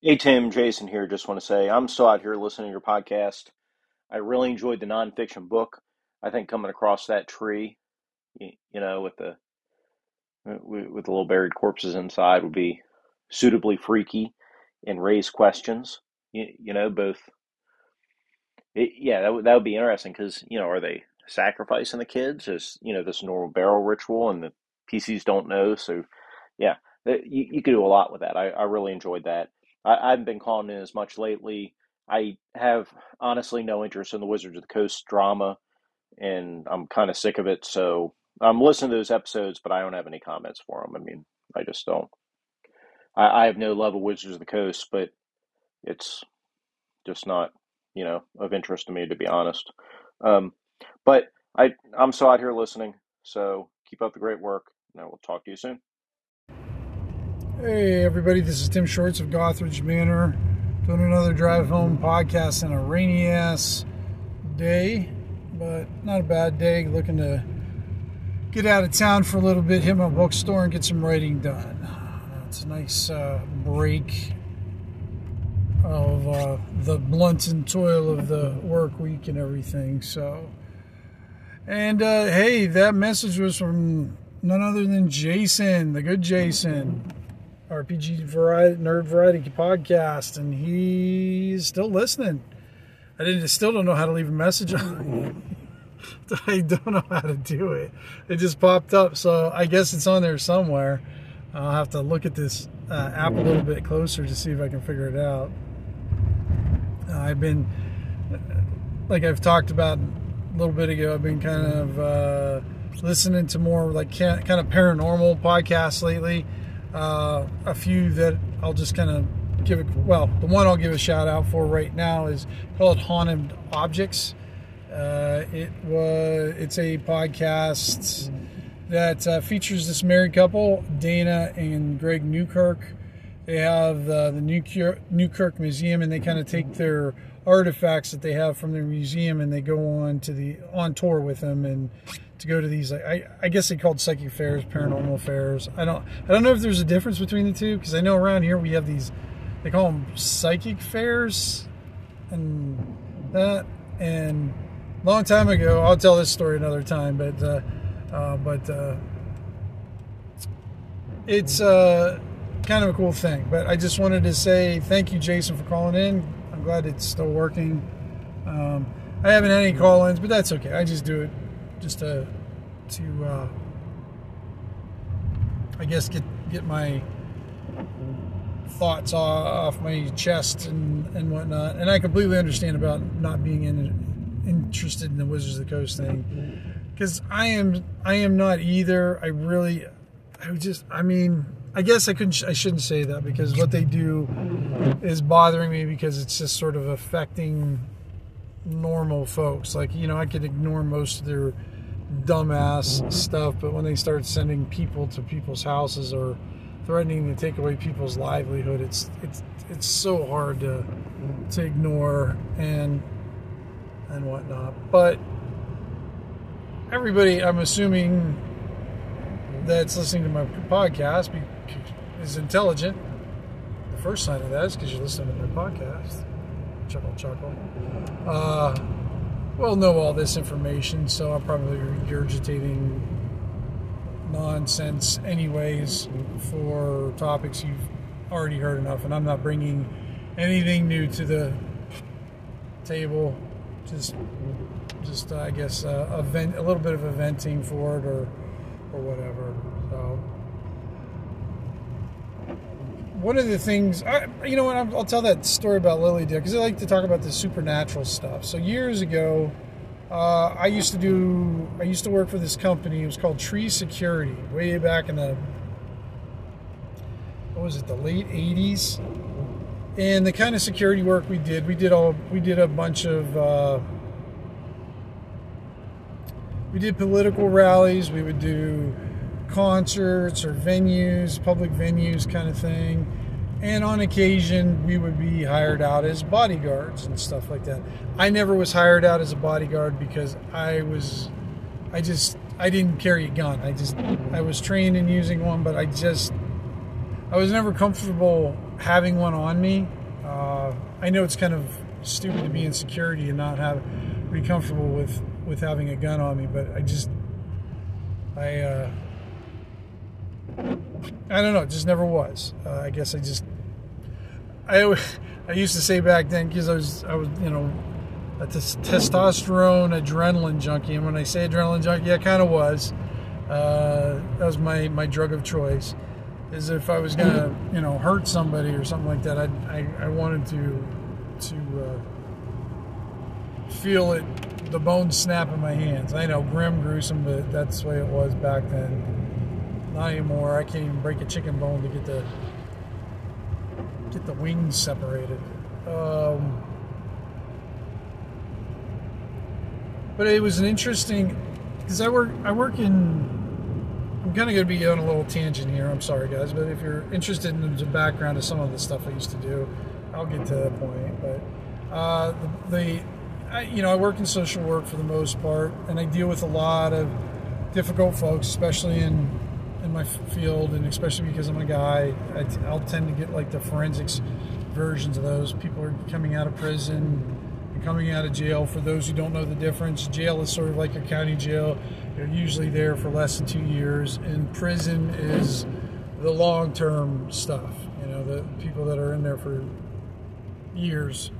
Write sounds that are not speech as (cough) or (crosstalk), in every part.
Hey Tim, Jason here. Just want to say I'm still out here listening to your podcast. I really enjoyed the nonfiction book. I think coming across that tree, you, know, with the uh, with, with the little buried corpses inside would be suitably freaky and raise questions. You, you know, both. It, yeah, that would that would be interesting because you know, are they sacrificing the kids as you know this normal barrel ritual, and the PCs don't know? So, yeah, you, you could do a lot with that. I, I really enjoyed that. I, haven't been calling in as much lately. I have honestly no interest in the Wizards of the Coast drama, and I'm kind of sick of it. So I'm listening to those episodes, but I don't have any comments for them. I mean, I just don't. I, I have no love of Wizards of the Coast, but it's just not, you know, of interest to me, to be honest. Um, but I, I'm still out here listening, so keep up the great work, and I will talk to you soon. Hey, everybody, this is Tim Shorts of Gothridge Manor doing another drive home podcast on a rainy ass day, but not a bad day. Looking to get out of town for a little bit, hit my bookstore, and get some writing done. It's a nice uh, break of uh, the blunt and toil of the work week and everything. So, and uh, hey, that message was from none other than Jason, the good Jason. RPG variety, Nerd Variety podcast, and he's still listening. I didn't, still don't know how to leave a message on. (laughs) I don't know how to do it. It just popped up, so I guess it's on there somewhere. I'll have to look at this uh, app a little bit closer to see if I can figure it out. Uh, I've been, like I've talked about a little bit ago, I've been kind of uh, listening to more like kind of paranormal podcasts lately uh, a few that I'll just kind of give it. Well, the one I'll give a shout out for right now is called Haunted Objects. Uh, it was it's a podcast that uh, features this married couple, Dana and Greg Newkirk. They have uh, the Newkirk, Newkirk Museum, and they kind of take their artifacts that they have from their museum, and they go on to the on tour with them and to go to these. I, I guess they called psychic fairs, paranormal fairs. I don't I don't know if there's a difference between the two because I know around here we have these. They call them psychic fairs, and that and long time ago. I'll tell this story another time, but uh, uh, but uh, it's uh, kind of a cool thing. But I just wanted to say thank you, Jason, for calling in. I'm glad it's still working. Um, I haven't had any call-ins, but that's okay. I just do it just to to uh, I guess get get my thoughts off my chest and and whatnot. And I completely understand about not being in, interested in the Wizards of the Coast thing because I am I am not either. I really I just I mean I guess I couldn't I shouldn't say that because what they do is bothering me because it's just sort of affecting normal folks. Like, you know, I could ignore most of their dumbass stuff, but when they start sending people to people's houses or threatening to take away people's livelihood, it's it's it's so hard to to ignore and and whatnot. But everybody, I'm assuming that's listening to my podcast is intelligent. The first sign of that is because you're listening to my podcast chuckle, chuckle. Uh, will know all this information, so I'm probably regurgitating nonsense, anyways, for topics you've already heard enough, and I'm not bringing anything new to the table. Just, just uh, I guess uh, a, vent, a little bit of a venting for it, or or whatever. So one of the things, I, you know what, I'll, tell that story about Lily Dale because I like to talk about the supernatural stuff. So years ago, uh, I used to do, I used to work for this company. It was called Tree Security, way back in the, what was it, the late '80s. And the kind of security work we did, we did all, we did a bunch of. Uh, we did political rallies. We would do concerts or venues, public venues kind of thing. And on occasion, we would be hired out as bodyguards and stuff like that. I never was hired out as a bodyguard because I was, I just, I didn't carry a gun. I just, I was trained in using one, but I just, I was never comfortable having one on me. Uh, I know it's kind of stupid to be in security and not have be comfortable with with having a gun on me, but I just I uh, I don't know, it just never was. Uh, I guess I just I (laughs) I used to say back then because I was I was you know a t- testosterone adrenaline junkie, and when I say adrenaline junkie, I kind of was. Uh, that was my my drug of choice. Is if I was gonna you know hurt somebody or something like that, I I, I wanted to to uh, feel it the bones snap in my hands. I know grim, gruesome, but that's the way it was back then. Not anymore. I can't even break a chicken bone to get the get the wings separated. Um, but it was an interesting because I work I work in. I'm kind of going to be on a little tangent here. I'm sorry, guys, but if you're interested in the background of some of the stuff I used to do, I'll get to that point. But uh, the, the I, you know, I work in social work for the most part, and I deal with a lot of difficult folks, especially in in my field, and especially because I'm a guy. I t- I'll tend to get like the forensics versions of those. People are coming out of prison and coming out of jail. For those who don't know the difference, jail is sort of like a county jail. They're usually there for less than two years, and prison is the long-term stuff. You know, the people that are in there for years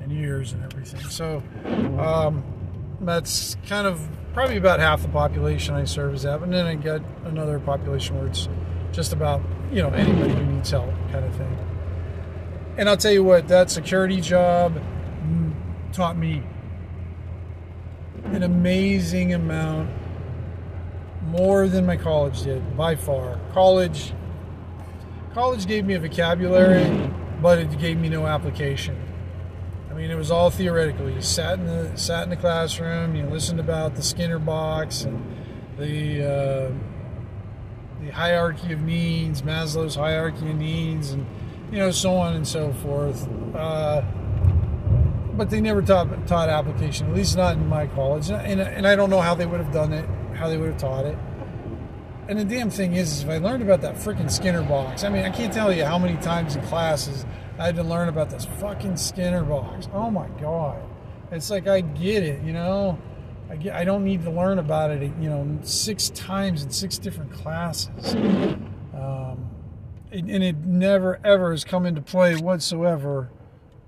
and years and everything. So um, that's kind of probably about half the population I serve is that. And then I get another population where it's just about, you know, anybody who needs help kind of thing. And I'll tell you what, that security job taught me an amazing amount more than my college did by far. College college gave me a vocabulary, but it gave me no application. Mean, it was all theoretical. You sat in the sat in the classroom, you listened about the Skinner box and the uh, the hierarchy of needs, Maslow's hierarchy of needs, and you know so on and so forth. Uh, but they never taught taught application, at least not in my college, and and I don't know how they would have done it, how they would have taught it. And the damn thing is, is if I learned about that freaking Skinner box, I mean, I can't tell you how many times in classes I had to learn about this fucking Skinner box. Oh my god. It's like I get it, you know. I get, I don't need to learn about it, you know, six times in six different classes. Um, and it never ever has come into play whatsoever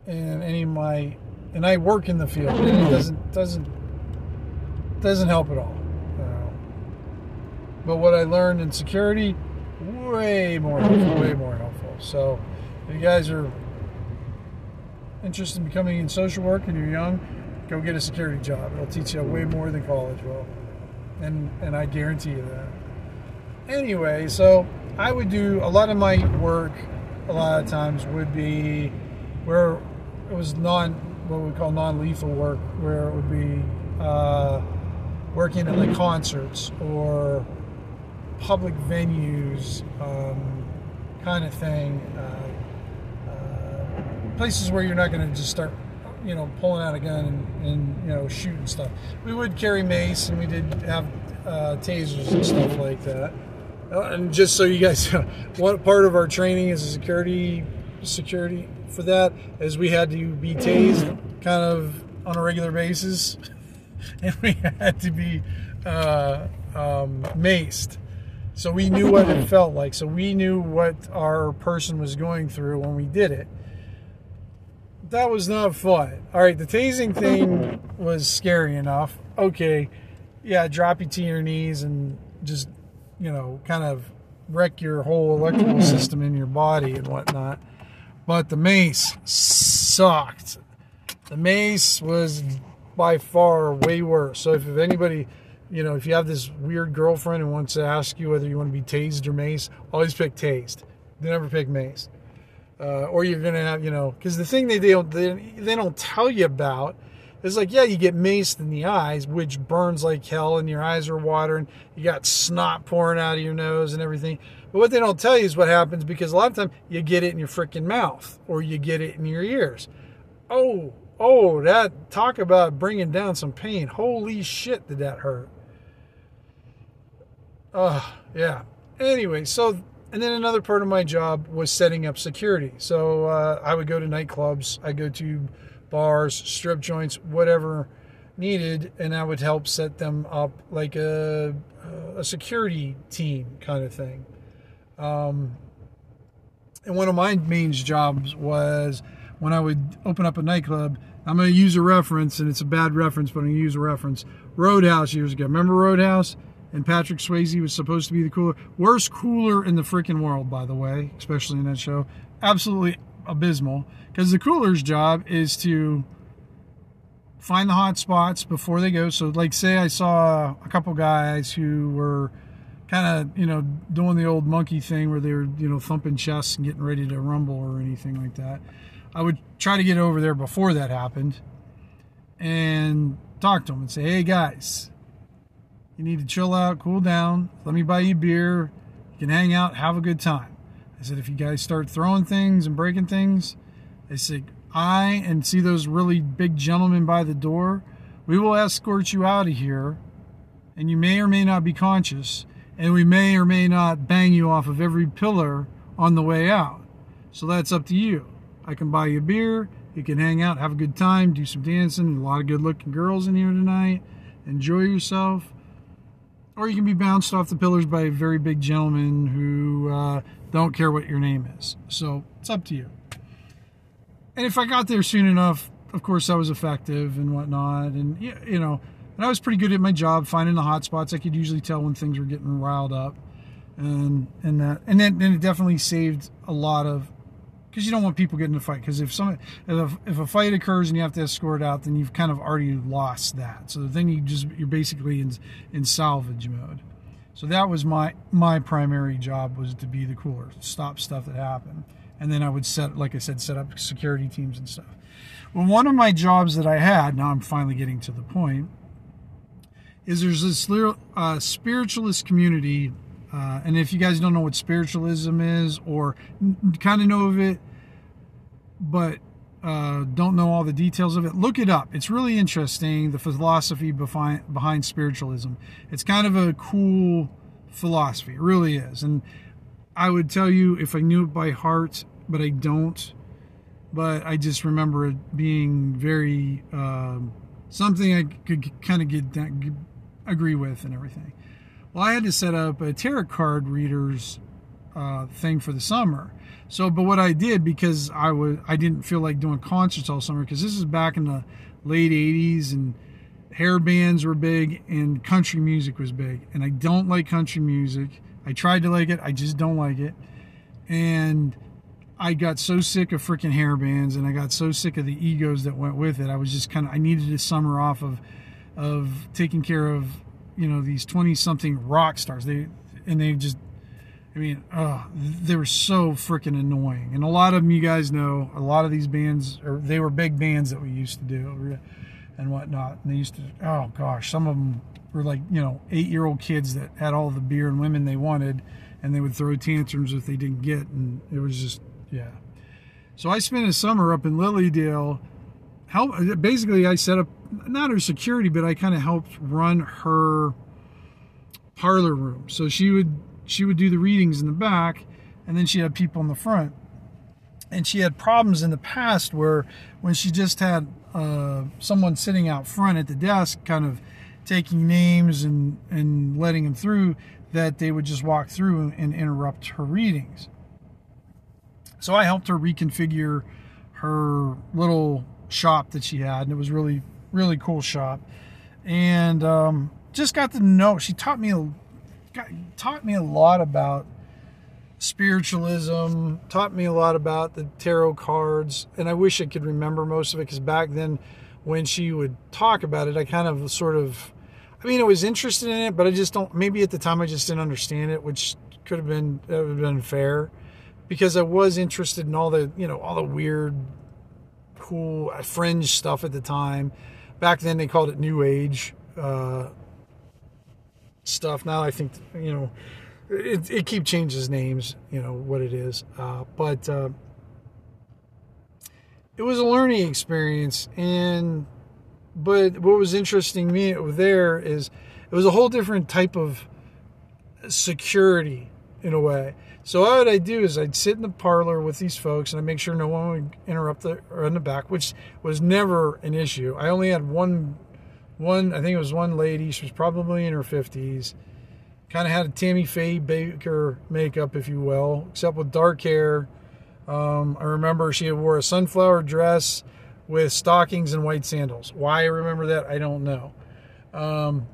in any of my. And I work in the field, and it doesn't doesn't doesn't help at all. But what I learned in security, way more helpful, way more helpful. So, if you guys are interested in becoming in social work and you're young, go get a security job. It'll teach you way more than college will. And and I guarantee you that. Anyway, so I would do a lot of my work a lot of times would be where it was non what we call non-lethal work where it would be uh, working at like concerts or public venues um, kind of thing uh, uh, places where you're not going to just start you know pulling out a gun and, and, you know shooting stuff. We would carry mace and we did have uh, tasers and stuff like that. Uh, and just so you guys (laughs) know one part of our training as a security security for that is we had to be tased kind of on a regular basis. (laughs) And we had to be uh, um, maced so we knew what it felt like. So we knew what our person was going through when we did it. That was not fun. All right the tasing thing (laughs) was scary enough. Okay yeah drop you to your knees and just you know kind of wreck your whole electrical (laughs) system in your body and whatnot. But the mace sucked. The mace was by far way worse. So if, if anybody, you know, if you have this weird girlfriend who wants to ask you whether you want to be tased or mace, always pick tased. They Never pick mace. Uh, or you're gonna have, you know, because the thing they, they don't they, they don't tell you about is like, yeah, you get maced in the eyes, which burns like hell, and your eyes are watering. You got snot pouring out of your nose and everything. But what they don't tell you is what happens because a lot of time you get it in your freaking mouth or you get it in your ears. Oh, oh, that talk about bringing down some pain. Holy shit, did that hurt? Oh, yeah. Anyway, so and then another part of my job was setting up security. So uh, I would go to nightclubs, I go to bars, strip joints, whatever needed, and I would help set them up like a a security team kind of thing. Um, and one of my main jobs was when I would open up a nightclub. I'm going to use a reference, and it's a bad reference, but I'm going to use a reference. Roadhouse years ago. Remember Roadhouse? And Patrick Swayze was supposed to be the cooler. Worst cooler in the freaking world, by the way, especially in that show. Absolutely abysmal. Because the cooler's job is to find the hot spots before they go. So, like, say I saw a couple guys who were kind of, you know, doing the old monkey thing where they were, you know, thumping chests and getting ready to rumble or anything like that. I would try to get over there before that happened and talk to them and say, hey guys, you need to chill out, cool down. Let me buy you beer. You can hang out, have a good time. I said, if you guys start throwing things and breaking things, I said, I and see those really big gentlemen by the door, we will escort you out of here, and you may or may not be conscious, and we may or may not bang you off of every pillar on the way out. So that's up to you. I can buy you a beer. You can hang out, have a good time, do some dancing. A lot of good looking girls in here tonight. Enjoy yourself. Or you can be bounced off the pillars by a very big gentlemen who uh, don't care what your name is. So it's up to you. And if I got there soon enough, of course, I was effective and whatnot. And, you know, and I was pretty good at my job finding the hot spots. I could usually tell when things were getting riled up. And, and that, and then it definitely saved a lot of because you don't want people getting in a fight. Because if some if a, if a fight occurs and you have to escort out, then you've kind of already lost that. So then you just you're basically in in salvage mode. So that was my my primary job was to be the cooler, stop stuff that happened, and then I would set, like I said, set up security teams and stuff. Well, one of my jobs that I had, now I'm finally getting to the point, is there's this uh, spiritualist community uh, and if you guys don't know what spiritualism is or kind of know of it, but uh, don't know all the details of it, look it up. It's really interesting, the philosophy behind, behind spiritualism. It's kind of a cool philosophy. It really is. And I would tell you if I knew it by heart, but I don't. But I just remember it being very um, something I could kind of get agree with and everything. Well, I had to set up a tarot card readers uh, thing for the summer. So, but what I did because I was I didn't feel like doing concerts all summer because this is back in the late '80s and hair bands were big and country music was big, and I don't like country music. I tried to like it, I just don't like it, and I got so sick of freaking hair bands, and I got so sick of the egos that went with it. I was just kind of I needed a summer off of of taking care of you know these 20 something rock stars. They and they just i mean uh, they were so freaking annoying. And a lot of them you guys know a lot of these bands or they were big bands that we used to do and whatnot. And they used to oh gosh some of them were like you know eight year old kids that had all the beer and women they wanted and they would throw tantrums if they didn't get and it was just yeah. So i spent a summer up in Lily Dale. How basically i set up not her security, but I kind of helped run her parlor room. So she would she would do the readings in the back, and then she had people in the front. And she had problems in the past where when she just had uh, someone sitting out front at the desk, kind of taking names and and letting them through, that they would just walk through and interrupt her readings. So I helped her reconfigure her little shop that she had, and it was really really cool shop, and um, just got to know. She taught me a got, taught me a lot about spiritualism. Taught me a lot about the tarot cards, and I wish I could remember most of it because back then, when she would talk about it, I kind of sort of. I mean, I was interested in it, but I just don't. Maybe at the time I just didn't understand it, which could have been that would have been fair, because I was interested in all the you know all the weird, cool fringe stuff at the time back then they called it New Age uh, stuff. Now I think you know it, it keep changes names. You know what it is, uh, but uh, it was a learning experience. And but what was interesting me there is it was a whole different type of security in a way. So what I'd do is I'd sit in the parlor with these folks and I'd make sure no one would interrupt the or in the back, which was never an issue. I only had one one I think it was one lady, she was probably in her fifties. Kind of had a Tammy Faye Bakker makeup, if you will, except with dark hair. Um, I remember she wore a sunflower dress with stockings and white sandals. Why I remember that, I don't know. Um,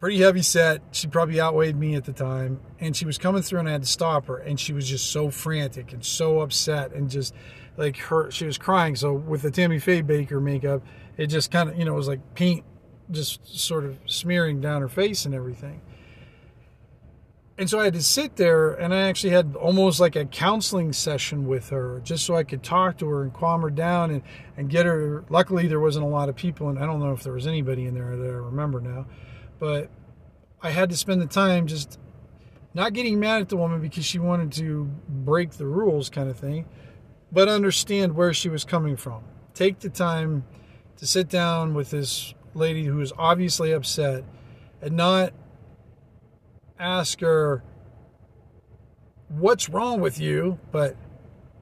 pretty heavy set. She probably outweighed me at the time. And she was coming through and I had to stop her. And she was just so frantic and so upset and just like her, she was crying. So with the Tammy Faye Bakker makeup, it just kind of, you know, it was like paint just sort of smearing down her face and everything. And so I had to sit there and I actually had almost like a counseling session with her just so I could talk to her and calm her down and, and get her. Luckily, there wasn't a lot of people, and I don't know if there was anybody in there that I remember now but I had to spend the time just not getting mad at the woman because she wanted to break the rules, kind of thing, but understand where she was coming from. Take the time to sit down with this lady who is obviously upset and not ask her, What's wrong with you? but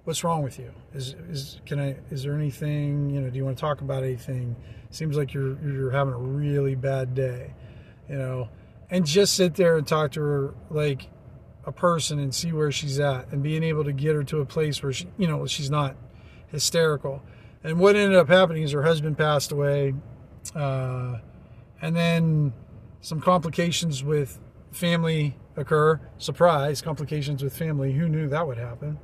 what's wrong with you? Is is can I is there anything, you know, do you want to talk about anything? Seems like you're you're having a really bad day you know, and just sit there and talk to her like a person and see where she's at and being able to get her to a place where she, you know, she's not hysterical. And what ended up happening is her husband passed away, uh, and then some complications with family occur. Surprise, complications with family. Who knew that would happen?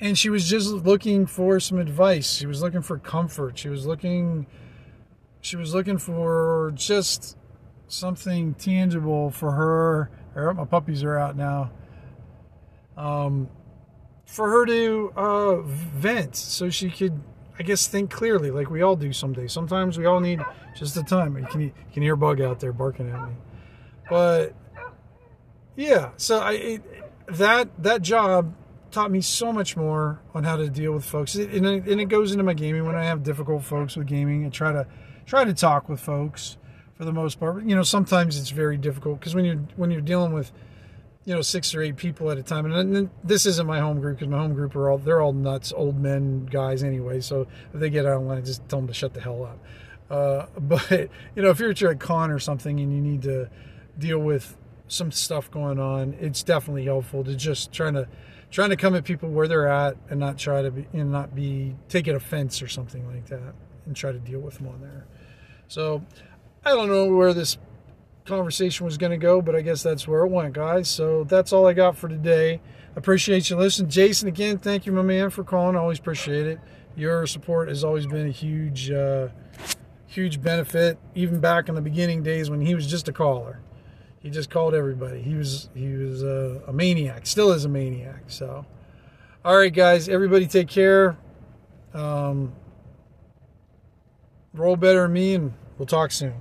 And she was just looking for some advice. She was looking for comfort. She was looking. She was looking for just something tangible for her. My puppies are out now. Um, for her to uh, vent so she could, I guess, think clearly like we all do someday. Sometimes we all need just the time. You can, you can hear Bug out there barking at me. But yeah, so I it, that that job taught me so much more on how to deal with folks, and it, and it goes into my gaming. When I have difficult folks with gaming, I try to try to talk with folks for the most part. You know, sometimes it's very difficult because when you're when you're dealing with you know six or eight people at a time, and, this isn't my home group because my home group are all they're all nuts, old men guys anyway. So if they get out of line, just tell them to shut the hell up. Uh, (laughs) but you know, if you're at a con or something and you need to deal with some stuff going on, it's definitely helpful to just trying to trying to come at people where they're at and not try to be and not be taking offense or something like that and try to deal with them on there. So I don't know where this conversation was going to go, but I guess that's where it went, guys. So that's all I got for today. Appreciate you listening. Jason, again, thank you, my man, for calling. I always appreciate it. Your support has always been a huge, uh, huge benefit, even back in the beginning days when he was just a caller. He just called everybody. He was he was a, a maniac, still is a maniac. So, all right, guys, everybody take care. Um, roll better than me, and we'll talk soon.